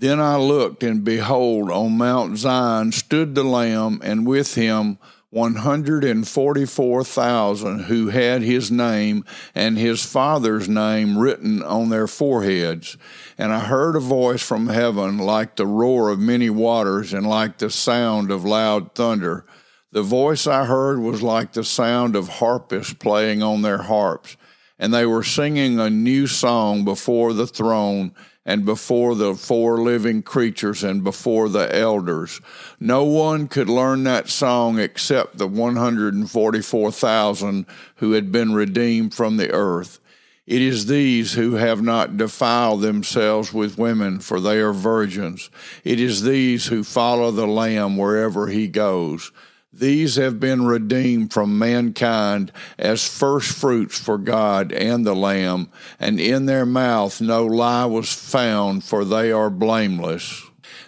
Then I looked, and behold, on Mount Zion stood the Lamb, and with him 144,000 who had his name and his father's name written on their foreheads. And I heard a voice from heaven like the roar of many waters and like the sound of loud thunder. The voice I heard was like the sound of harpists playing on their harps, and they were singing a new song before the throne and before the four living creatures and before the elders. No one could learn that song except the 144,000 who had been redeemed from the earth. It is these who have not defiled themselves with women, for they are virgins. It is these who follow the Lamb wherever he goes. These have been redeemed from mankind as first fruits for God and the Lamb, and in their mouth no lie was found, for they are blameless.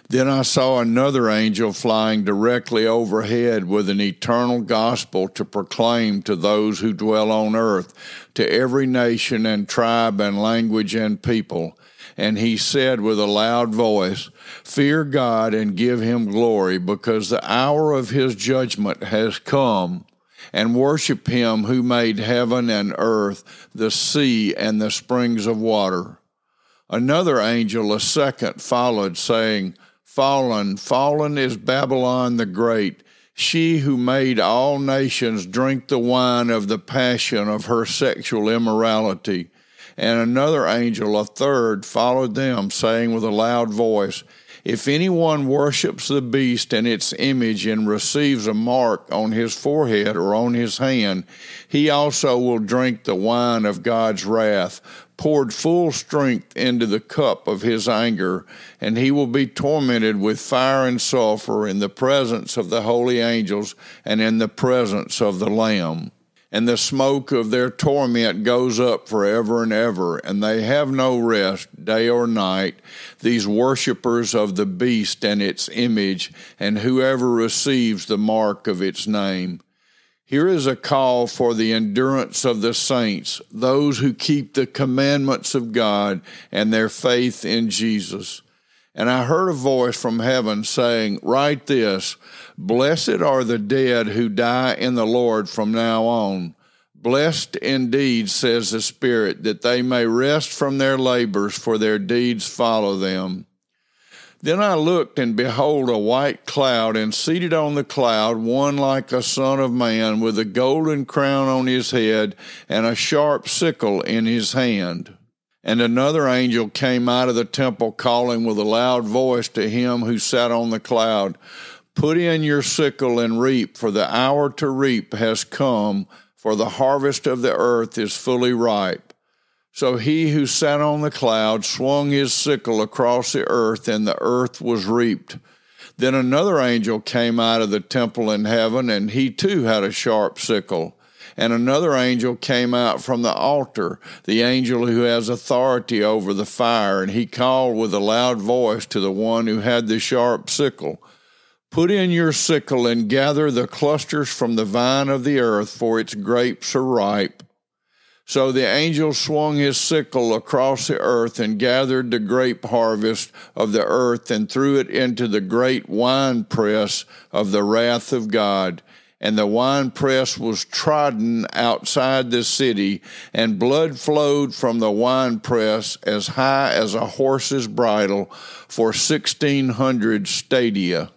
Then I saw another angel flying directly overhead with an eternal gospel to proclaim to those who dwell on earth, to every nation and tribe and language and people and he said with a loud voice, Fear God and give him glory, because the hour of his judgment has come, and worship him who made heaven and earth, the sea, and the springs of water. Another angel, a second, followed, saying, Fallen, fallen is Babylon the Great, she who made all nations drink the wine of the passion of her sexual immorality and another angel, a third, followed them, saying with a loud voice, If anyone worships the beast and its image and receives a mark on his forehead or on his hand, he also will drink the wine of God's wrath, poured full strength into the cup of his anger, and he will be tormented with fire and sulfur in the presence of the holy angels and in the presence of the Lamb and the smoke of their torment goes up forever and ever, and they have no rest day or night, these worshippers of the beast and its image, and whoever receives the mark of its name. Here is a call for the endurance of the saints, those who keep the commandments of God and their faith in Jesus. And I heard a voice from heaven saying, Write this Blessed are the dead who die in the Lord from now on. Blessed indeed, says the Spirit, that they may rest from their labors, for their deeds follow them. Then I looked, and behold, a white cloud, and seated on the cloud, one like a son of man, with a golden crown on his head, and a sharp sickle in his hand. And another angel came out of the temple, calling with a loud voice to him who sat on the cloud Put in your sickle and reap, for the hour to reap has come, for the harvest of the earth is fully ripe. So he who sat on the cloud swung his sickle across the earth, and the earth was reaped. Then another angel came out of the temple in heaven, and he too had a sharp sickle. And another angel came out from the altar, the angel who has authority over the fire, and he called with a loud voice to the one who had the sharp sickle Put in your sickle and gather the clusters from the vine of the earth, for its grapes are ripe. So the angel swung his sickle across the earth and gathered the grape harvest of the earth and threw it into the great winepress of the wrath of God and the winepress was trodden outside the city, and blood flowed from the winepress as high as a horse's bridle for sixteen hundred stadia.